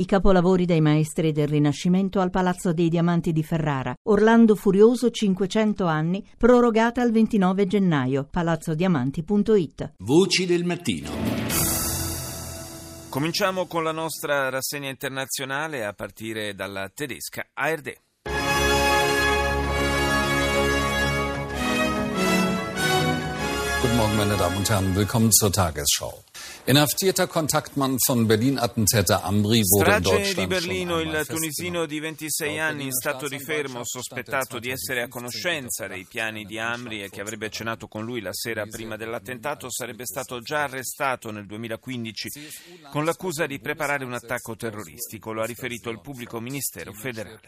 I capolavori dei maestri del Rinascimento al Palazzo dei Diamanti di Ferrara. Orlando Furioso 500 anni, prorogata al 29 gennaio. palazzodiamanti.it. Voci del mattino. Cominciamo con la nostra rassegna internazionale a partire dalla tedesca ARD. Guten Morgen, meine Damen und Herren. Willkommen zur Tagesschau. Inhaftierter Kontaktmann von Berlin-Attentäter Amri wurde in Strage di Deutschland Berlino, il tunisino di 26 anni in stato di fermo, sospettato di essere a conoscenza dei piani di Amri e che avrebbe cenato con lui la sera prima dell'attentato, sarebbe stato già arrestato nel 2015 con l'accusa di preparare un attacco terroristico, lo ha riferito il pubblico ministero federale.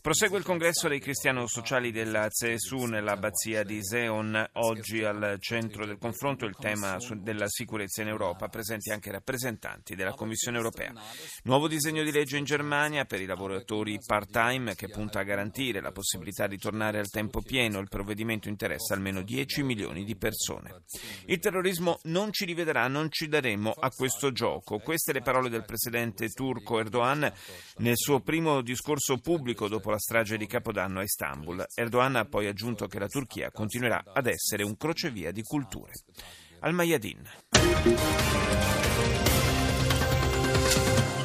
Prosegue il congresso dei cristiano-sociali della CSU nell'abbazia di Seon, oggi al centro del confronto il tema della sicurezza in Europa, presenti anche rappresentanti della Commissione europea. Nuovo disegno di legge in Germania per i lavoratori part-time che punta a garantire la possibilità di tornare al tempo pieno. Il provvedimento interessa almeno 10 milioni di persone. Il terrorismo non ci rivedrà, non ci daremo a questo gioco. Queste le parole del presidente turco Erdogan nel suo primo discorso pubblico dopo la strage di Capodanno a Istanbul. Erdogan ha poi aggiunto che la Turchia continuerà ad essere un crocevia di culture Al Mayadin.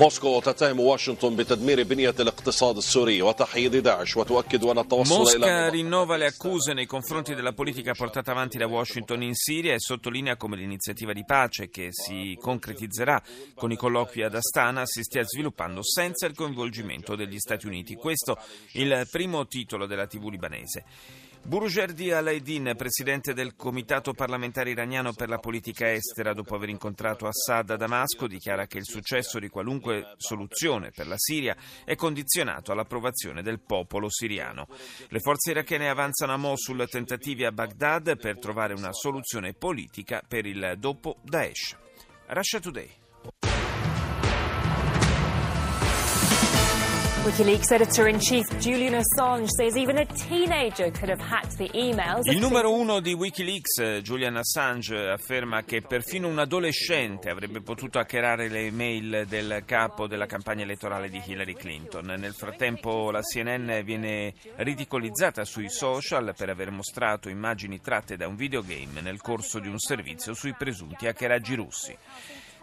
موسكو تتهم واشنطن بتدمير بنية الاقتصاد السوري وتحييد داعش وتؤكد أن التوصل Mosca إلى rinnova le accuse nei confronti della politica portata avanti da Washington in Siria e sottolinea come l'iniziativa di pace che si concretizzerà con i colloqui ad Astana si stia sviluppando senza il coinvolgimento degli Stati Uniti. Questo il primo titolo della TV libanese. Burujerdi Alaeddin, presidente del Comitato parlamentare iraniano per la politica estera, dopo aver incontrato Assad a Damasco, dichiara che il successo di qualunque soluzione per la Siria è condizionato all'approvazione del popolo siriano. Le forze irachene avanzano a Mosul tentativi a Baghdad per trovare una soluzione politica per il dopo Daesh. Russia Today. WikiLeaks editor-in-chief Julian Assange says even a teenager could have hacked the emails. Il numero uno di Wikileaks, Julian Assange, afferma che perfino un adolescente avrebbe potuto hackerare le email del capo della campagna elettorale di Hillary Clinton. Nel frattempo la CNN viene ridicolizzata sui social per aver mostrato immagini tratte da un videogame nel corso di un servizio sui presunti hackeraggi russi.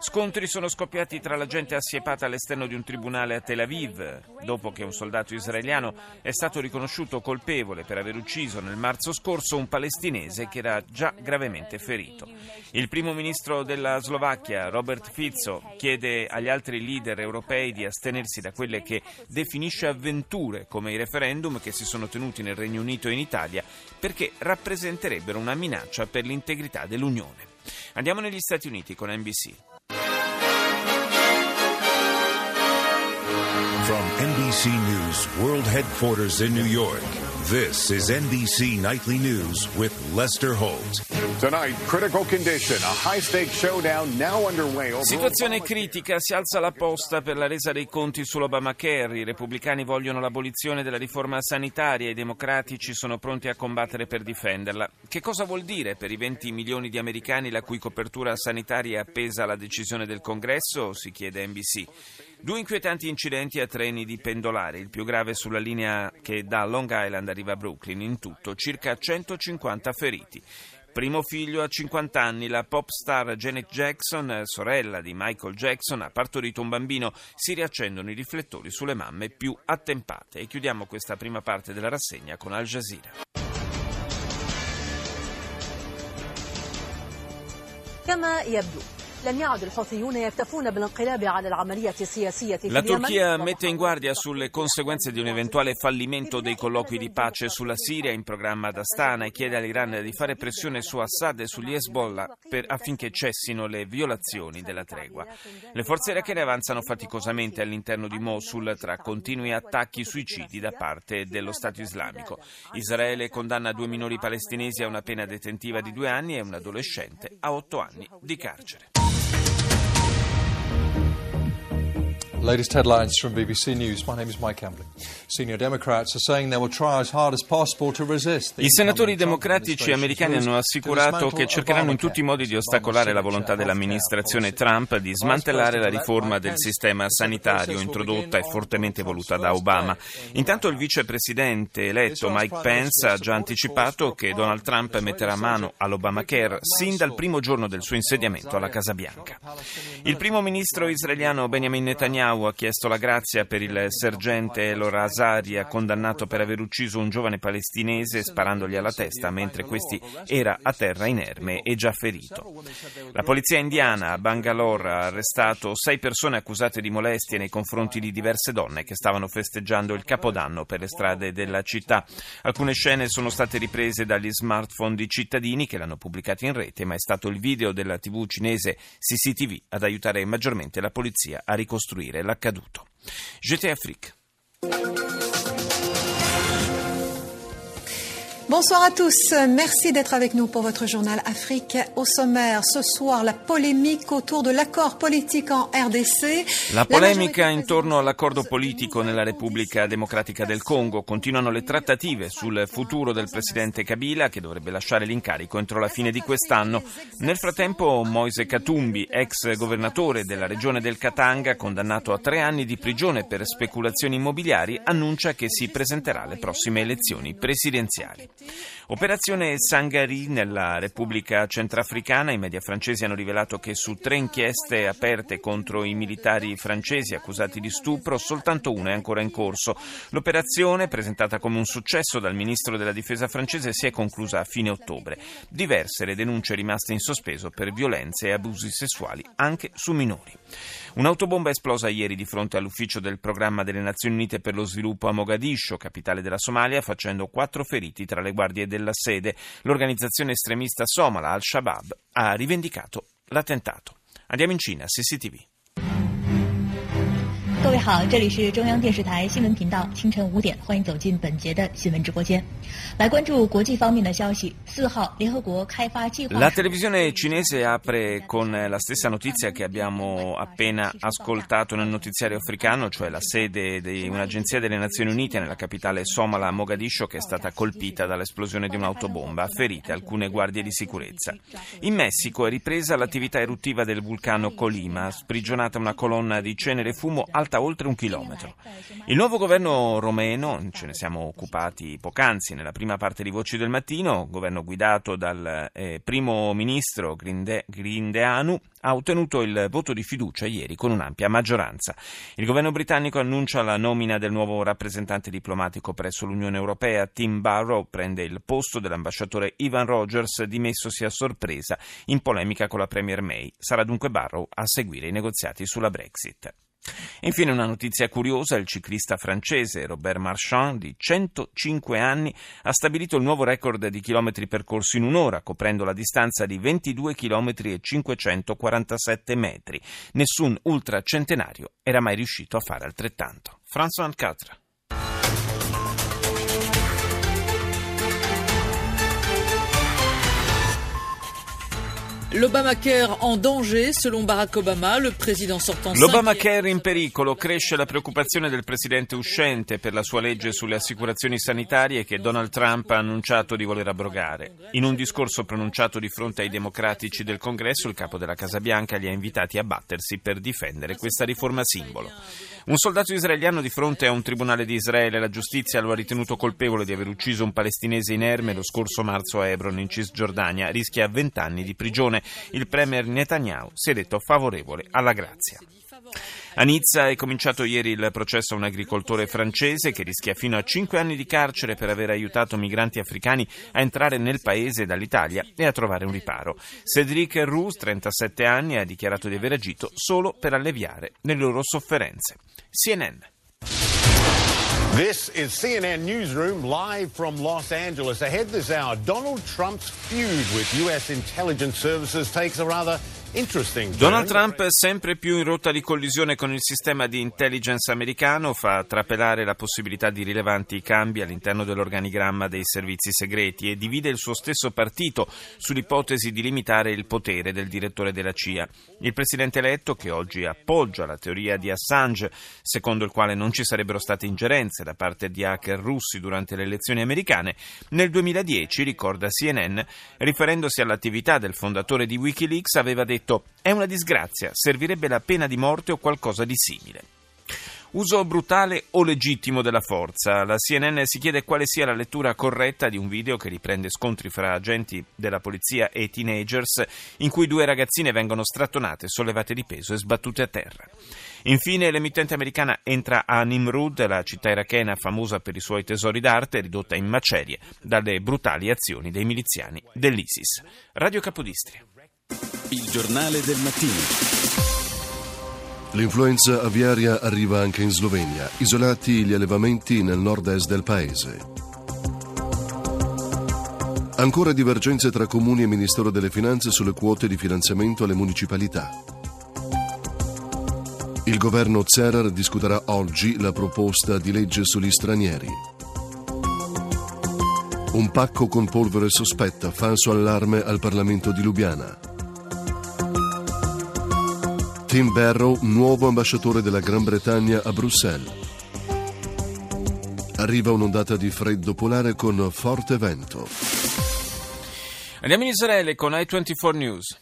Scontri sono scoppiati tra la gente assiepata all'esterno di un tribunale a Tel Aviv, dopo che un soldato israeliano è stato riconosciuto colpevole per aver ucciso nel marzo scorso un palestinese che era già gravemente ferito. Il primo ministro della Slovacchia, Robert Fico, chiede agli altri leader europei di astenersi da quelle che definisce avventure come i referendum che si sono tenuti nel Regno Unito e in Italia perché rappresenterebbero una minaccia per l'integrità dell'Unione. Andiamo negli Stati Uniti con NBC. From NBC News World Headquarters in New York, this is NBC Nightly News with Lester Holt. Tonight, critical condition, a high-stakes showdown now underway Situazione critica, si alza la posta per la resa dei conti sull'Obamacare. I repubblicani vogliono l'abolizione della riforma sanitaria e i democratici sono pronti a combattere per difenderla. Che cosa vuol dire per i 20 milioni di americani la cui copertura sanitaria è appesa alla decisione del Congresso? Si chiede NBC. Due inquietanti incidenti a treni di pendolari, il più grave sulla linea che da Long Island arriva a Brooklyn. In tutto circa 150 feriti. Primo figlio a 50 anni, la pop star Janet Jackson, sorella di Michael Jackson, ha partorito un bambino. Si riaccendono i riflettori sulle mamme più attempate. E chiudiamo questa prima parte della rassegna con Al Jazeera. كما يبدو لم يعد الحوثيون يكتفون بالانقلاب على العملية السياسية في La اليمن Turchia mette in guardia sulle conseguenze di un eventuale fallimento dei colloqui di pace sulla Siria in programma ad Astana e chiede all'Iran di fare pressione su Assad e sugli Hezbollah per- affinché cessino le violazioni della tregua. Le forze irachene avanzano faticosamente all'interno di Mosul tra continui attacchi suicidi da parte dello Stato islamico. Israele condanna due minori palestinesi a una pena detentiva di due anni e un adolescente a otto anni di carcere. Show. Latest headlines from BBC News. My name is Mike Campbell. Senior Democrats are saying they will try as hard as possible to resist. I senatori democratici americani hanno assicurato che cercheranno in tutti i modi di ostacolare la volontà dell'amministrazione Trump di smantellare la riforma del sistema sanitario introdotta e fortemente voluta da Obama. Intanto il vicepresidente eletto Mike Pence ha già anticipato che Donald Trump metterà mano all'Obamacare sin dal primo giorno del suo insediamento alla Casa Bianca. Il primo ministro israeliano Benjamin Netanyahu Netanyahu ha chiesto la grazia per il sergente Elor Azaria, condannato per aver ucciso un giovane palestinese sparandogli alla testa mentre questi era a terra inerme e già ferito. La polizia indiana a Bangalore ha arrestato sei persone accusate di molestie nei confronti di diverse donne che stavano festeggiando il Capodanno per le strade della città. Alcune scene sono state riprese dagli smartphone di cittadini che l'hanno pubblicata in rete, ma è stato il video della TV cinese CCTV ad aiutare maggiormente la polizia a ricostruire l'accaduto. GT Afrique. Bonsoir à tous. Merci d'être avec nous pour votre journal Afrique. Au sommaire, ce soir, la polémique autour de l'accord politique en RDC. La polemica intorno all'accordo politico nella Repubblica Democratica del Congo. Continuano le trattative sul futuro del presidente Kabila, che dovrebbe lasciare l'incarico entro la fine di quest'anno. Nel frattempo, Moise Katumbi, ex governatore della regione del Katanga, condannato a tre anni di prigione per speculazioni immobiliari, annuncia che si presenterà alle prossime elezioni presidenziali. Operazione Sangari nella Repubblica Centrafricana. I media francesi hanno rivelato che su tre inchieste aperte contro i militari francesi accusati di stupro, soltanto una è ancora in corso. L'operazione, presentata come un successo dal ministro della difesa francese, si è conclusa a fine ottobre. Diverse le denunce rimaste in sospeso per violenze e abusi sessuali anche su minori. Un'autobomba è esplosa ieri di fronte all'ufficio del programma delle Nazioni Unite per lo sviluppo a Mogadiscio, capitale della Somalia, facendo quattro feriti tra le guardie della sede. L'organizzazione estremista somala Al-Shabaab ha rivendicato l'attentato. Andiamo in Cina, CCTV. 各位好，这里是中央电视台新闻频道，清晨五点，欢迎走进本节的新闻直播间，来关注国际方面的消息。四号，联合国开发计划。La televisione cinese apre con la stessa notizia che abbiamo appena ascoltato nel notiziario africano, cioè la sede di un'agenzia delle Nazioni Unite nella capitale somala Mogadiscio che è stata colpita dall'esplosione di un'autobomba, ferite alcune guardie di sicurezza. In Messico è ripresa l'attività eruttiva del vulcano Colima, sprigionata una colonna di cenere e fumo al alta oltre un chilometro. Il nuovo governo romeno, ce ne siamo occupati poc'anzi nella prima parte di Voci del Mattino, governo guidato dal eh, primo ministro Grinde, Grindeanu, ha ottenuto il voto di fiducia ieri con un'ampia maggioranza. Il governo britannico annuncia la nomina del nuovo rappresentante diplomatico presso l'Unione Europea. Tim Barrow prende il posto dell'ambasciatore Ivan Rogers, dimessosi a sorpresa in polemica con la Premier May. Sarà dunque Barrow a seguire i negoziati sulla Brexit. Infine una notizia curiosa, il ciclista francese Robert Marchand di 105 anni ha stabilito il nuovo record di chilometri percorsi in un'ora, coprendo la distanza di 22 km e 547 metri. Nessun ultracentenario era mai riuscito a fare altrettanto. François Catra. L'Obamacare en danger, selon Barack Obama, le président sortant. L'Obamacare in pericolo, cresce la preoccupazione del presidente uscente per la sua legge sulle assicurazioni sanitarie che Donald Trump ha annunciato di voler abrogare. In un discorso pronunciato di fronte ai democratici del Congresso, il capo della Casa Bianca li ha invitati a battersi per difendere questa riforma simbolo. Un soldato israeliano di fronte a un tribunale di Israele, la giustizia lo ha ritenuto colpevole di aver ucciso un palestinese inerme lo scorso marzo a Hebron in Cisgiordania, rischia 20 anni di prigione il premier Netanyahu si è detto favorevole alla grazia. A Nizza è cominciato ieri il processo a un agricoltore francese che rischia fino a 5 anni di carcere per aver aiutato migranti africani a entrare nel paese dall'Italia e a trovare un riparo. Cédric Roux, 37 anni, ha dichiarato di aver agito solo per alleviare le loro sofferenze. CNN. This is CNN Newsroom live from Los Angeles. Ahead this hour, Donald Trump's feud with U.S. intelligence services takes a rather Donald Trump, sempre più in rotta di collisione con il sistema di intelligence americano, fa trapelare la possibilità di rilevanti cambi all'interno dell'organigramma dei servizi segreti e divide il suo stesso partito sull'ipotesi di limitare il potere del direttore della CIA. Il presidente eletto, che oggi appoggia la teoria di Assange, secondo il quale non ci sarebbero state ingerenze da parte di hacker russi durante le elezioni americane, nel 2010, ricorda CNN, riferendosi all'attività del fondatore di Wikileaks, aveva detto detto è una disgrazia, servirebbe la pena di morte o qualcosa di simile. Uso brutale o legittimo della forza? La CNN si chiede quale sia la lettura corretta di un video che riprende scontri fra agenti della polizia e teenagers in cui due ragazzine vengono strattonate, sollevate di peso e sbattute a terra. Infine l'emittente americana entra a Nimrud, la città irachena famosa per i suoi tesori d'arte, ridotta in macerie dalle brutali azioni dei miliziani dell'ISIS. Radio Capodistria. Il giornale del mattino. L'influenza aviaria arriva anche in Slovenia, isolati gli allevamenti nel nord-est del paese. Ancora divergenze tra comuni e Ministero delle Finanze sulle quote di finanziamento alle municipalità. Il governo Zerar discuterà oggi la proposta di legge sugli stranieri. Un pacco con polvere sospetta, falso allarme al Parlamento di Lubiana. Tim Barrow, nuovo ambasciatore della Gran Bretagna a Bruxelles. Arriva un'ondata di freddo polare con forte vento. Andiamo in Israele con i24 News.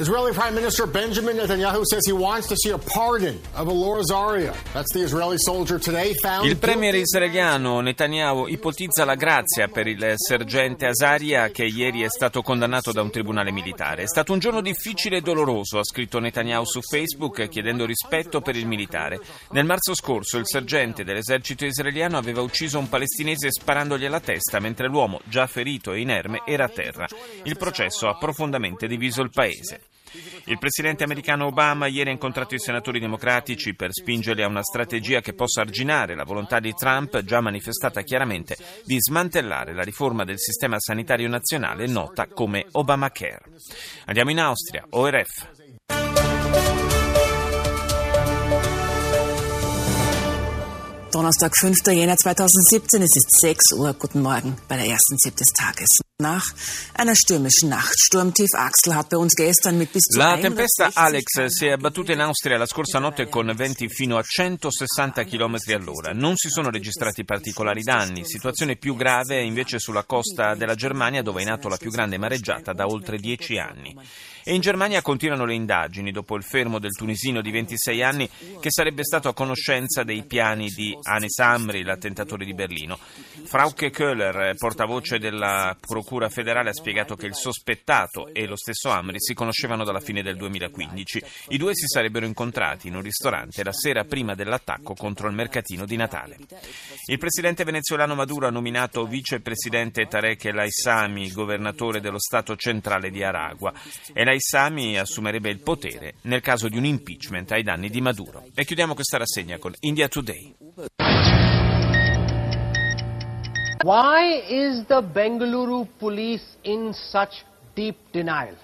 Israeli Prime Minister Benjamin Netanyahu says he wants to see a pardon of Alor Zaria. That's the Israeli soldier today found. Il premier israeliano Netanyahu ipotizza la grazia per il sergente Azaria che ieri è stato condannato da un tribunale militare. È stato un giorno difficile e doloroso, ha scritto Netanyahu su Facebook chiedendo rispetto per il militare. Nel marzo scorso il sergente dell'esercito israeliano aveva ucciso un palestinese sparandogli alla testa mentre l'uomo, già ferito e inerme, era a terra. Il processo ha profondamente diviso il paese. Il presidente americano Obama ieri ha incontrato i senatori democratici per spingerli a una strategia che possa arginare la volontà di Trump, già manifestata chiaramente, di smantellare la riforma del sistema sanitario nazionale nota come Obamacare. Andiamo in Austria, ORF. Donnerstag, 5. Jänner 2017. Es ist 6 Uhr. Guten Morgen bei der ersten ZIP des Tages. Nach einer stürmischen Nacht. Sturmtief Axel hat bei uns gestern mit bis zu La tempesta Alex si è abbattuta in Austria la scorsa notte con venti fino a 160 km all'ora. Non si sono registrati particolari danni. Situazione più grave è invece sulla costa della Germania dove è in atto la più grande mareggiata da oltre dieci anni. E in Germania continuano le indagini dopo il fermo del tunisino di 26 anni che sarebbe stato a conoscenza dei piani di Anis Amri, l'attentatore di Berlino. Frauke Köhler, portavoce della Procura federale, ha spiegato che il sospettato e lo stesso Amri si conoscevano dalla fine del 2015. I due si sarebbero incontrati in un ristorante la sera prima dell'attacco contro il mercatino di Natale. Il presidente venezuelano Maduro ha nominato vicepresidente Tarek El Aissami, governatore dello Stato centrale di Aragua. El Aissami assumerebbe il potere nel caso di un impeachment ai danni di Maduro. E chiudiamo questa rassegna con India Today. Why is the Bengaluru police in such deep denial?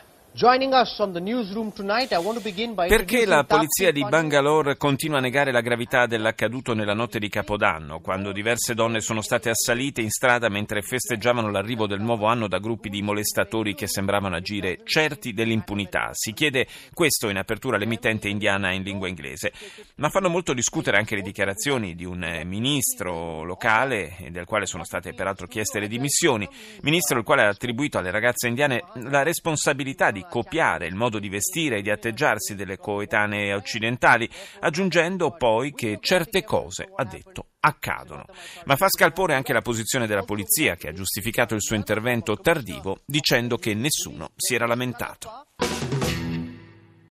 Perché la polizia di Bangalore continua a negare la gravità dell'accaduto nella notte di Capodanno, quando diverse donne sono state assalite in strada mentre festeggiavano l'arrivo del nuovo anno da gruppi di molestatori che sembravano agire certi dell'impunità? Si chiede questo in apertura all'emittente indiana in lingua inglese. Ma fanno molto discutere anche le dichiarazioni di un eh, ministro locale, del quale sono state peraltro chieste le dimissioni, ministro il quale ha attribuito alle ragazze indiane la responsabilità di copiare il modo di vestire e di atteggiarsi delle coetanee occidentali, aggiungendo poi che certe cose, ha detto, accadono. Ma fa scalpore anche la posizione della polizia, che ha giustificato il suo intervento tardivo dicendo che nessuno si era lamentato.